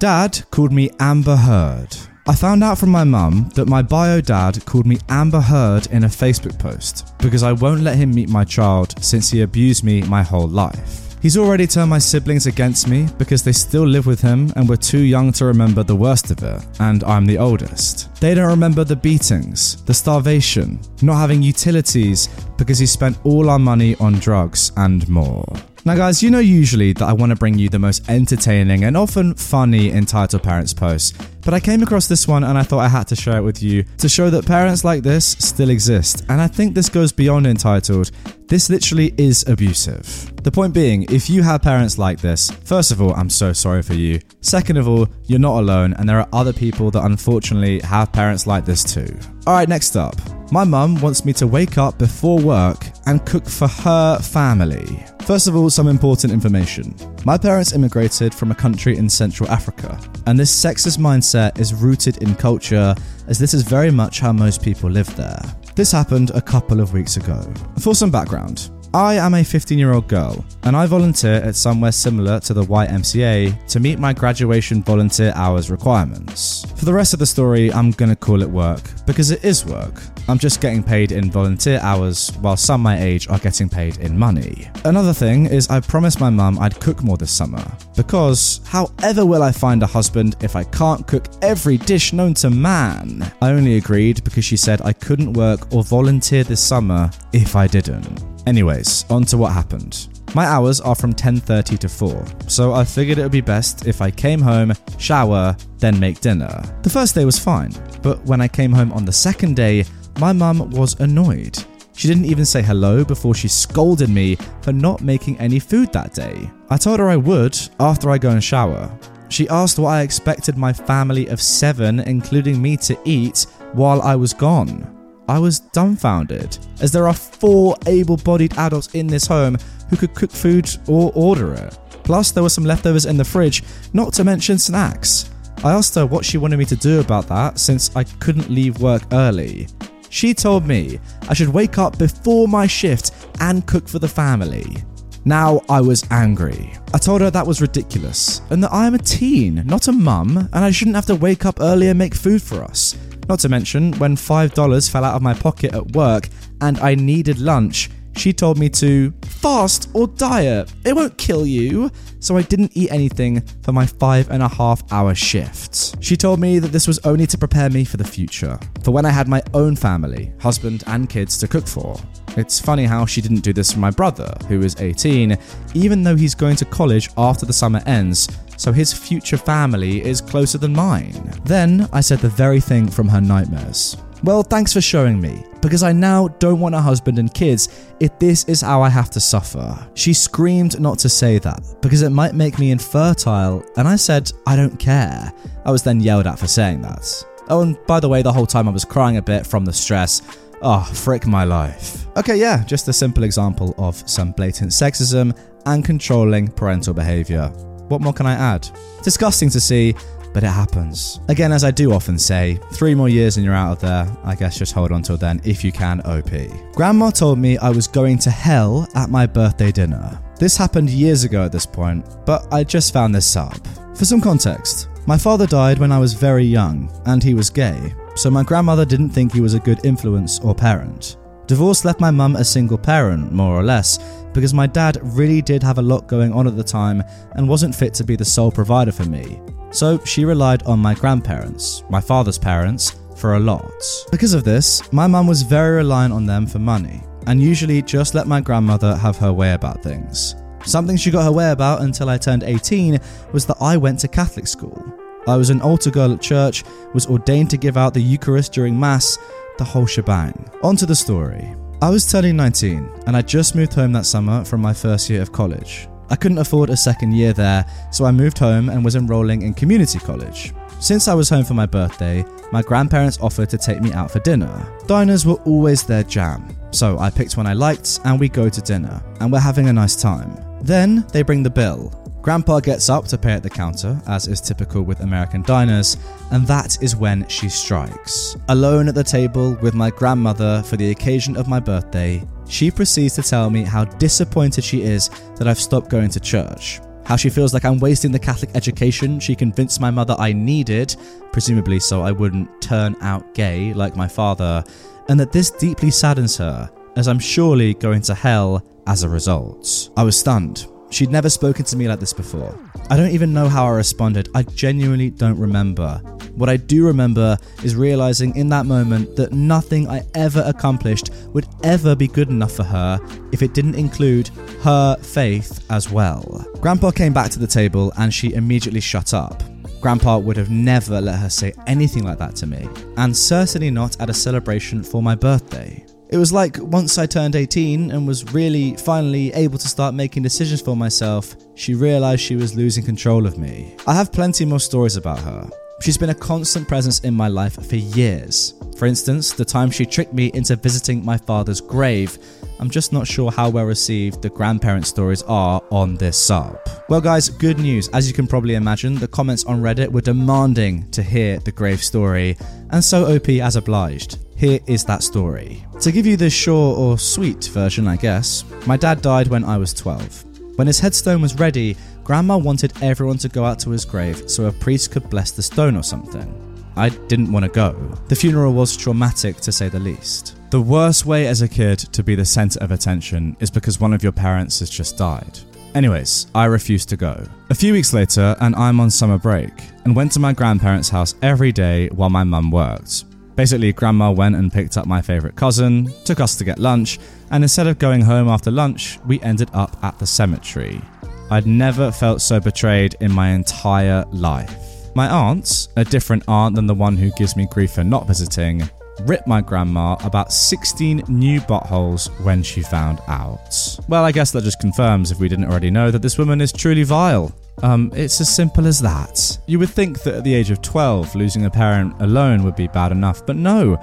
Dad called me Amber Heard. I found out from my mum that my bio dad called me Amber Heard in a Facebook post because I won't let him meet my child since he abused me my whole life. He's already turned my siblings against me because they still live with him and were too young to remember the worst of it, and I'm the oldest. They don't remember the beatings, the starvation, not having utilities because he spent all our money on drugs and more. Now, guys, you know usually that I want to bring you the most entertaining and often funny entitled parents posts, but I came across this one and I thought I had to share it with you to show that parents like this still exist. And I think this goes beyond entitled. This literally is abusive. The point being, if you have parents like this, first of all, I'm so sorry for you. Second of all, you're not alone, and there are other people that unfortunately have parents like this too. Alright, next up. My mum wants me to wake up before work and cook for her family. First of all, some important information. My parents immigrated from a country in Central Africa, and this sexist mindset is rooted in culture, as this is very much how most people live there. This happened a couple of weeks ago. For some background, I am a 15 year old girl, and I volunteer at somewhere similar to the YMCA to meet my graduation volunteer hours requirements. For the rest of the story, I'm gonna call it work, because it is work. I'm just getting paid in volunteer hours, while some my age are getting paid in money. Another thing is, I promised my mum I'd cook more this summer, because however will I find a husband if I can't cook every dish known to man? I only agreed because she said I couldn't work or volunteer this summer if I didn't. Anyways, on to what happened. My hours are from 10:30 to 4, so I figured it would be best if I came home, shower, then make dinner. The first day was fine, but when I came home on the second day, my mum was annoyed. She didn't even say hello before she scolded me for not making any food that day. I told her I would after I go and shower. She asked what I expected my family of seven, including me, to eat while I was gone. I was dumbfounded, as there are four able bodied adults in this home who could cook food or order it. Plus, there were some leftovers in the fridge, not to mention snacks. I asked her what she wanted me to do about that since I couldn't leave work early. She told me I should wake up before my shift and cook for the family. Now I was angry. I told her that was ridiculous and that I am a teen, not a mum, and I shouldn't have to wake up early and make food for us. Not to mention, when $5 fell out of my pocket at work and I needed lunch, she told me to fast or diet. It won't kill you. So I didn't eat anything for my five and a half hour shift. She told me that this was only to prepare me for the future, for when I had my own family, husband, and kids to cook for. It's funny how she didn't do this for my brother, who is 18, even though he's going to college after the summer ends, so his future family is closer than mine. Then I said the very thing from her nightmares. Well, thanks for showing me, because I now don't want a husband and kids if this is how I have to suffer. She screamed not to say that, because it might make me infertile, and I said, I don't care. I was then yelled at for saying that. Oh, and by the way, the whole time I was crying a bit from the stress. Oh, frick my life. Okay, yeah, just a simple example of some blatant sexism and controlling parental behaviour. What more can I add? Disgusting to see, but it happens. Again, as I do often say, three more years and you're out of there. I guess just hold on till then if you can, OP. Grandma told me I was going to hell at my birthday dinner. This happened years ago at this point, but I just found this up. For some context, my father died when I was very young, and he was gay, so my grandmother didn't think he was a good influence or parent. Divorce left my mum a single parent, more or less, because my dad really did have a lot going on at the time and wasn't fit to be the sole provider for me. So she relied on my grandparents, my father's parents, for a lot. Because of this, my mum was very reliant on them for money, and usually just let my grandmother have her way about things. Something she got her way about until I turned 18 was that I went to Catholic school. I was an altar girl at church, was ordained to give out the Eucharist during Mass, the whole shebang. On to the story. I was turning 19 and I just moved home that summer from my first year of college. I couldn't afford a second year there, so I moved home and was enrolling in community college. Since I was home for my birthday, my grandparents offered to take me out for dinner. Diners were always their jam, so I picked one I liked and we go to dinner, and we're having a nice time. Then they bring the bill. Grandpa gets up to pay at the counter, as is typical with American diners, and that is when she strikes. Alone at the table with my grandmother for the occasion of my birthday, she proceeds to tell me how disappointed she is that I've stopped going to church. How she feels like I'm wasting the Catholic education she convinced my mother I needed, presumably so I wouldn't turn out gay like my father, and that this deeply saddens her, as I'm surely going to hell as a result. I was stunned. She'd never spoken to me like this before. I don't even know how I responded. I genuinely don't remember. What I do remember is realizing in that moment that nothing I ever accomplished would ever be good enough for her if it didn't include her faith as well. Grandpa came back to the table and she immediately shut up. Grandpa would have never let her say anything like that to me, and certainly not at a celebration for my birthday. It was like once I turned 18 and was really finally able to start making decisions for myself, she realised she was losing control of me. I have plenty more stories about her. She's been a constant presence in my life for years. For instance, the time she tricked me into visiting my father's grave. I'm just not sure how well received the grandparent stories are on this sub. Well, guys, good news. As you can probably imagine, the comments on Reddit were demanding to hear the grave story, and so OP as obliged. Here is that story. To give you the short or sweet version, I guess, my dad died when I was 12. When his headstone was ready, Grandma wanted everyone to go out to his grave so a priest could bless the stone or something. I didn't want to go. The funeral was traumatic to say the least. The worst way as a kid to be the centre of attention is because one of your parents has just died. Anyways, I refused to go. A few weeks later, and I'm on summer break, and went to my grandparents' house every day while my mum worked. Basically, grandma went and picked up my favourite cousin, took us to get lunch, and instead of going home after lunch, we ended up at the cemetery. I'd never felt so betrayed in my entire life. My aunt, a different aunt than the one who gives me grief for not visiting, ripped my grandma about 16 new buttholes when she found out. Well, I guess that just confirms, if we didn't already know, that this woman is truly vile. Um, it's as simple as that. You would think that at the age of 12, losing a parent alone would be bad enough, but no.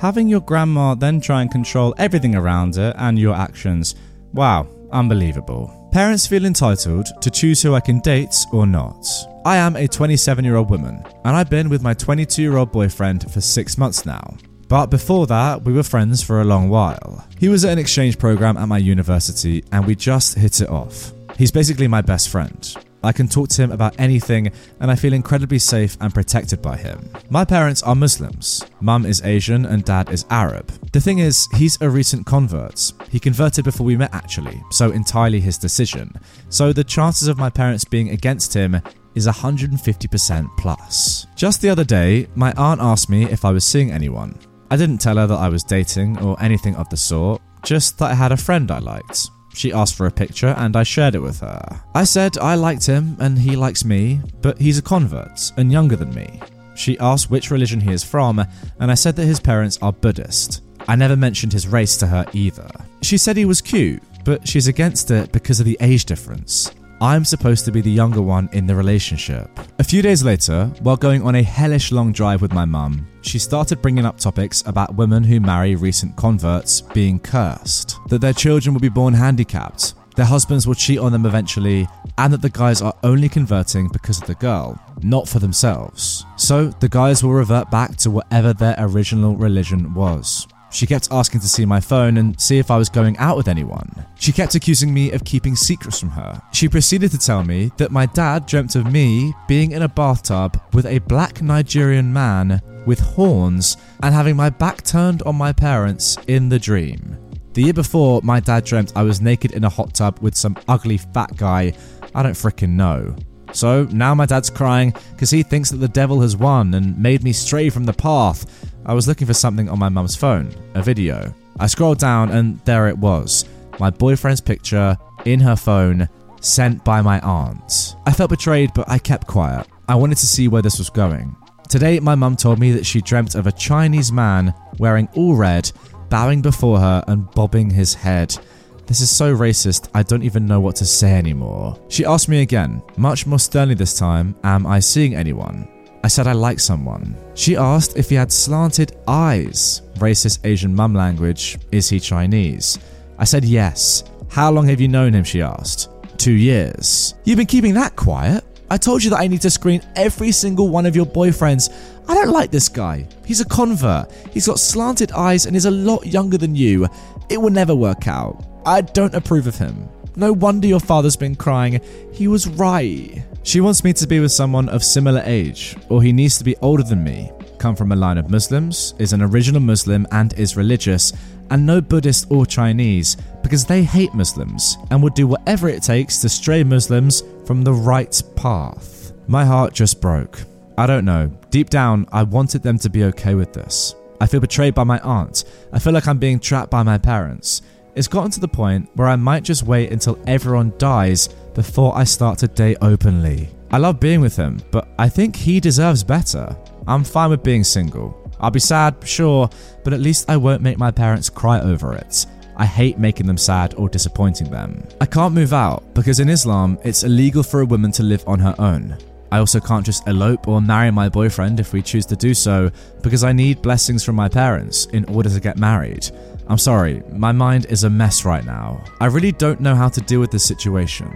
Having your grandma then try and control everything around her and your actions, wow, unbelievable. Parents feel entitled to choose who I can date or not. I am a 27 year old woman, and I've been with my 22 year old boyfriend for six months now. But before that, we were friends for a long while. He was at an exchange program at my university, and we just hit it off. He's basically my best friend. I can talk to him about anything, and I feel incredibly safe and protected by him. My parents are Muslims. Mum is Asian and dad is Arab. The thing is, he's a recent convert. He converted before we met, actually, so entirely his decision. So the chances of my parents being against him is 150% plus. Just the other day, my aunt asked me if I was seeing anyone. I didn't tell her that I was dating or anything of the sort, just that I had a friend I liked. She asked for a picture and I shared it with her. I said I liked him and he likes me, but he's a convert and younger than me. She asked which religion he is from, and I said that his parents are Buddhist. I never mentioned his race to her either. She said he was cute, but she's against it because of the age difference. I'm supposed to be the younger one in the relationship. A few days later, while going on a hellish long drive with my mum, she started bringing up topics about women who marry recent converts being cursed, that their children will be born handicapped, their husbands will cheat on them eventually, and that the guys are only converting because of the girl, not for themselves. So the guys will revert back to whatever their original religion was. She kept asking to see my phone and see if I was going out with anyone. She kept accusing me of keeping secrets from her. She proceeded to tell me that my dad dreamt of me being in a bathtub with a black Nigerian man with horns and having my back turned on my parents in the dream. The year before, my dad dreamt I was naked in a hot tub with some ugly fat guy I don't fricking know. So now my dad's crying because he thinks that the devil has won and made me stray from the path. I was looking for something on my mum's phone, a video. I scrolled down and there it was my boyfriend's picture in her phone, sent by my aunt. I felt betrayed, but I kept quiet. I wanted to see where this was going. Today, my mum told me that she dreamt of a Chinese man wearing all red, bowing before her and bobbing his head. This is so racist, I don't even know what to say anymore. She asked me again, much more sternly this time, Am I seeing anyone? I said I like someone. She asked if he had slanted eyes. Racist Asian mum language. Is he Chinese? I said yes. How long have you known him? She asked. Two years. You've been keeping that quiet? I told you that I need to screen every single one of your boyfriends. I don't like this guy. He's a convert. He's got slanted eyes and is a lot younger than you. It will never work out. I don't approve of him. No wonder your father's been crying. He was right. She wants me to be with someone of similar age, or he needs to be older than me, come from a line of Muslims, is an original Muslim and is religious, and no Buddhist or Chinese, because they hate Muslims and would do whatever it takes to stray Muslims from the right path. My heart just broke. I don't know. Deep down, I wanted them to be okay with this. I feel betrayed by my aunt. I feel like I'm being trapped by my parents. It's gotten to the point where I might just wait until everyone dies before I start to date openly. I love being with him, but I think he deserves better. I'm fine with being single. I'll be sad, sure, but at least I won't make my parents cry over it. I hate making them sad or disappointing them. I can't move out because in Islam, it's illegal for a woman to live on her own. I also can't just elope or marry my boyfriend if we choose to do so because I need blessings from my parents in order to get married. I'm sorry, my mind is a mess right now. I really don't know how to deal with this situation.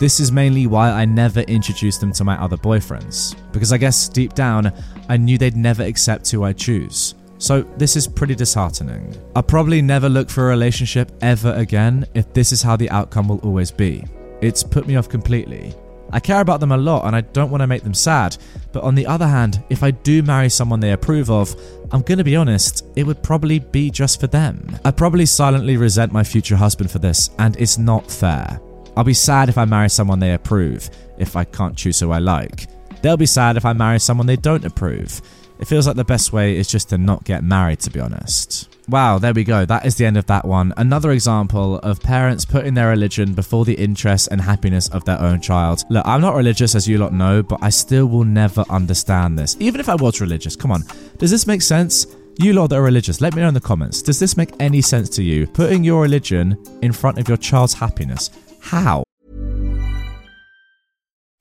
This is mainly why I never introduced them to my other boyfriends, because I guess deep down, I knew they'd never accept who I choose. So, this is pretty disheartening. I'll probably never look for a relationship ever again if this is how the outcome will always be. It's put me off completely. I care about them a lot and I don't want to make them sad, but on the other hand, if I do marry someone they approve of, I'm gonna be honest, it would probably be just for them. I probably silently resent my future husband for this, and it's not fair. I'll be sad if I marry someone they approve, if I can't choose who I like. They'll be sad if I marry someone they don't approve. It feels like the best way is just to not get married, to be honest. Wow, there we go. That is the end of that one. Another example of parents putting their religion before the interests and happiness of their own child. Look, I'm not religious, as you lot know, but I still will never understand this. Even if I was religious, come on. Does this make sense? You lot that are religious, let me know in the comments. Does this make any sense to you? Putting your religion in front of your child's happiness. How?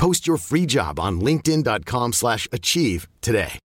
Post your free job on linkedin.com/achieve slash achieve today.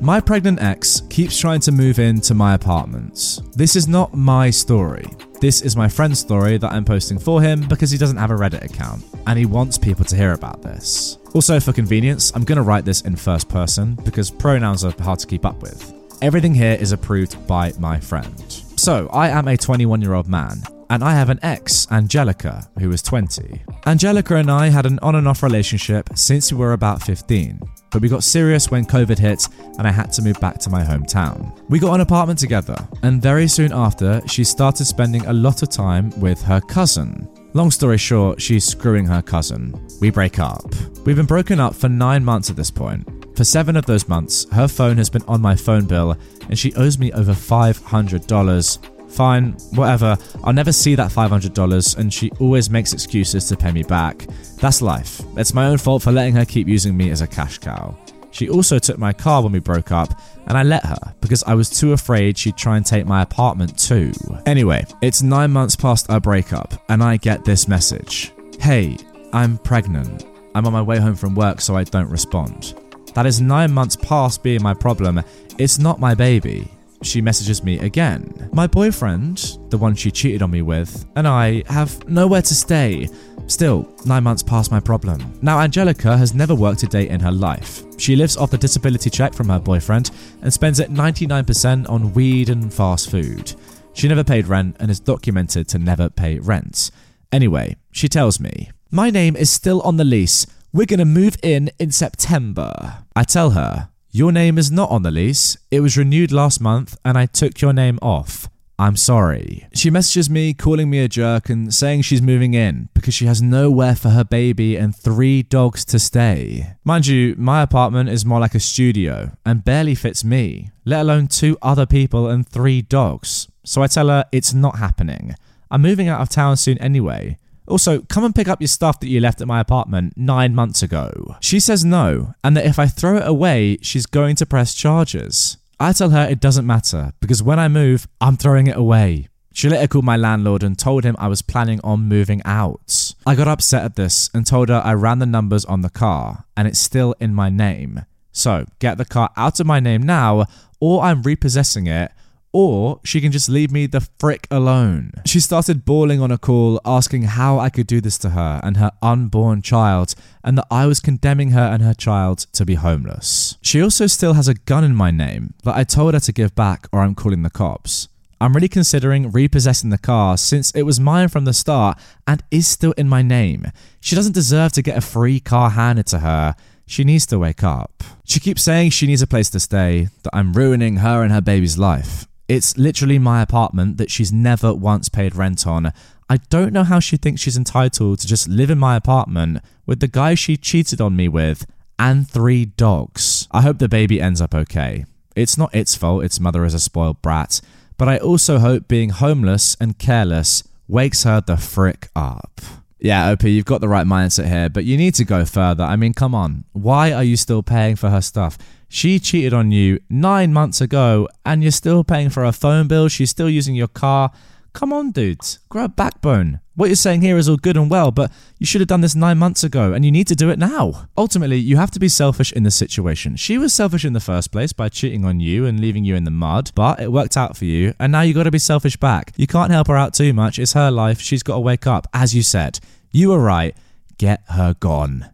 My pregnant ex keeps trying to move into my apartments. This is not my story. This is my friend's story that I'm posting for him because he doesn't have a Reddit account and he wants people to hear about this. Also, for convenience, I'm going to write this in first person because pronouns are hard to keep up with. Everything here is approved by my friend. So, I am a 21 year old man and I have an ex, Angelica, who is 20. Angelica and I had an on and off relationship since we were about 15, but we got serious when COVID hit and I had to move back to my hometown. We got an apartment together, and very soon after, she started spending a lot of time with her cousin. Long story short, she's screwing her cousin. We break up. We've been broken up for nine months at this point. For seven of those months, her phone has been on my phone bill and she owes me over $500 Fine, whatever. I'll never see that $500 and she always makes excuses to pay me back. That's life. It's my own fault for letting her keep using me as a cash cow. She also took my car when we broke up, and I let her because I was too afraid she'd try and take my apartment too. Anyway, it's nine months past our breakup, and I get this message Hey, I'm pregnant. I'm on my way home from work, so I don't respond. That is nine months past being my problem. It's not my baby she messages me again. My boyfriend, the one she cheated on me with, and I have nowhere to stay. Still, nine months past my problem. Now, Angelica has never worked a day in her life. She lives off the disability check from her boyfriend and spends it 99% on weed and fast food. She never paid rent and is documented to never pay rent. Anyway, she tells me, My name is still on the lease. We're gonna move in in September. I tell her, your name is not on the lease. It was renewed last month and I took your name off. I'm sorry. She messages me, calling me a jerk and saying she's moving in because she has nowhere for her baby and three dogs to stay. Mind you, my apartment is more like a studio and barely fits me, let alone two other people and three dogs. So I tell her it's not happening. I'm moving out of town soon anyway. Also, come and pick up your stuff that you left at my apartment nine months ago. She says no, and that if I throw it away, she's going to press charges. I tell her it doesn't matter because when I move, I'm throwing it away. She later called my landlord and told him I was planning on moving out. I got upset at this and told her I ran the numbers on the car and it's still in my name. So get the car out of my name now, or I'm repossessing it or she can just leave me the frick alone. She started bawling on a call, asking how I could do this to her and her unborn child, and that I was condemning her and her child to be homeless. She also still has a gun in my name that I told her to give back or I'm calling the cops. I'm really considering repossessing the car since it was mine from the start and is still in my name. She doesn't deserve to get a free car handed to her. She needs to wake up. She keeps saying she needs a place to stay, that I'm ruining her and her baby's life. It's literally my apartment that she's never once paid rent on. I don't know how she thinks she's entitled to just live in my apartment with the guy she cheated on me with and three dogs. I hope the baby ends up okay. It's not its fault its mother is a spoiled brat, but I also hope being homeless and careless wakes her the frick up. Yeah, OP, you've got the right mindset here, but you need to go further. I mean, come on. Why are you still paying for her stuff? She cheated on you nine months ago and you're still paying for her phone bill. She's still using your car. Come on, dudes, grow a backbone. What you're saying here is all good and well, but you should have done this nine months ago and you need to do it now. Ultimately, you have to be selfish in this situation. She was selfish in the first place by cheating on you and leaving you in the mud, but it worked out for you, and now you got to be selfish back. You can't help her out too much. It's her life. She's got to wake up. As you said, you were right. Get her gone.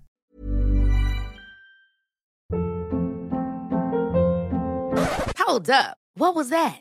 Hold up. What was that?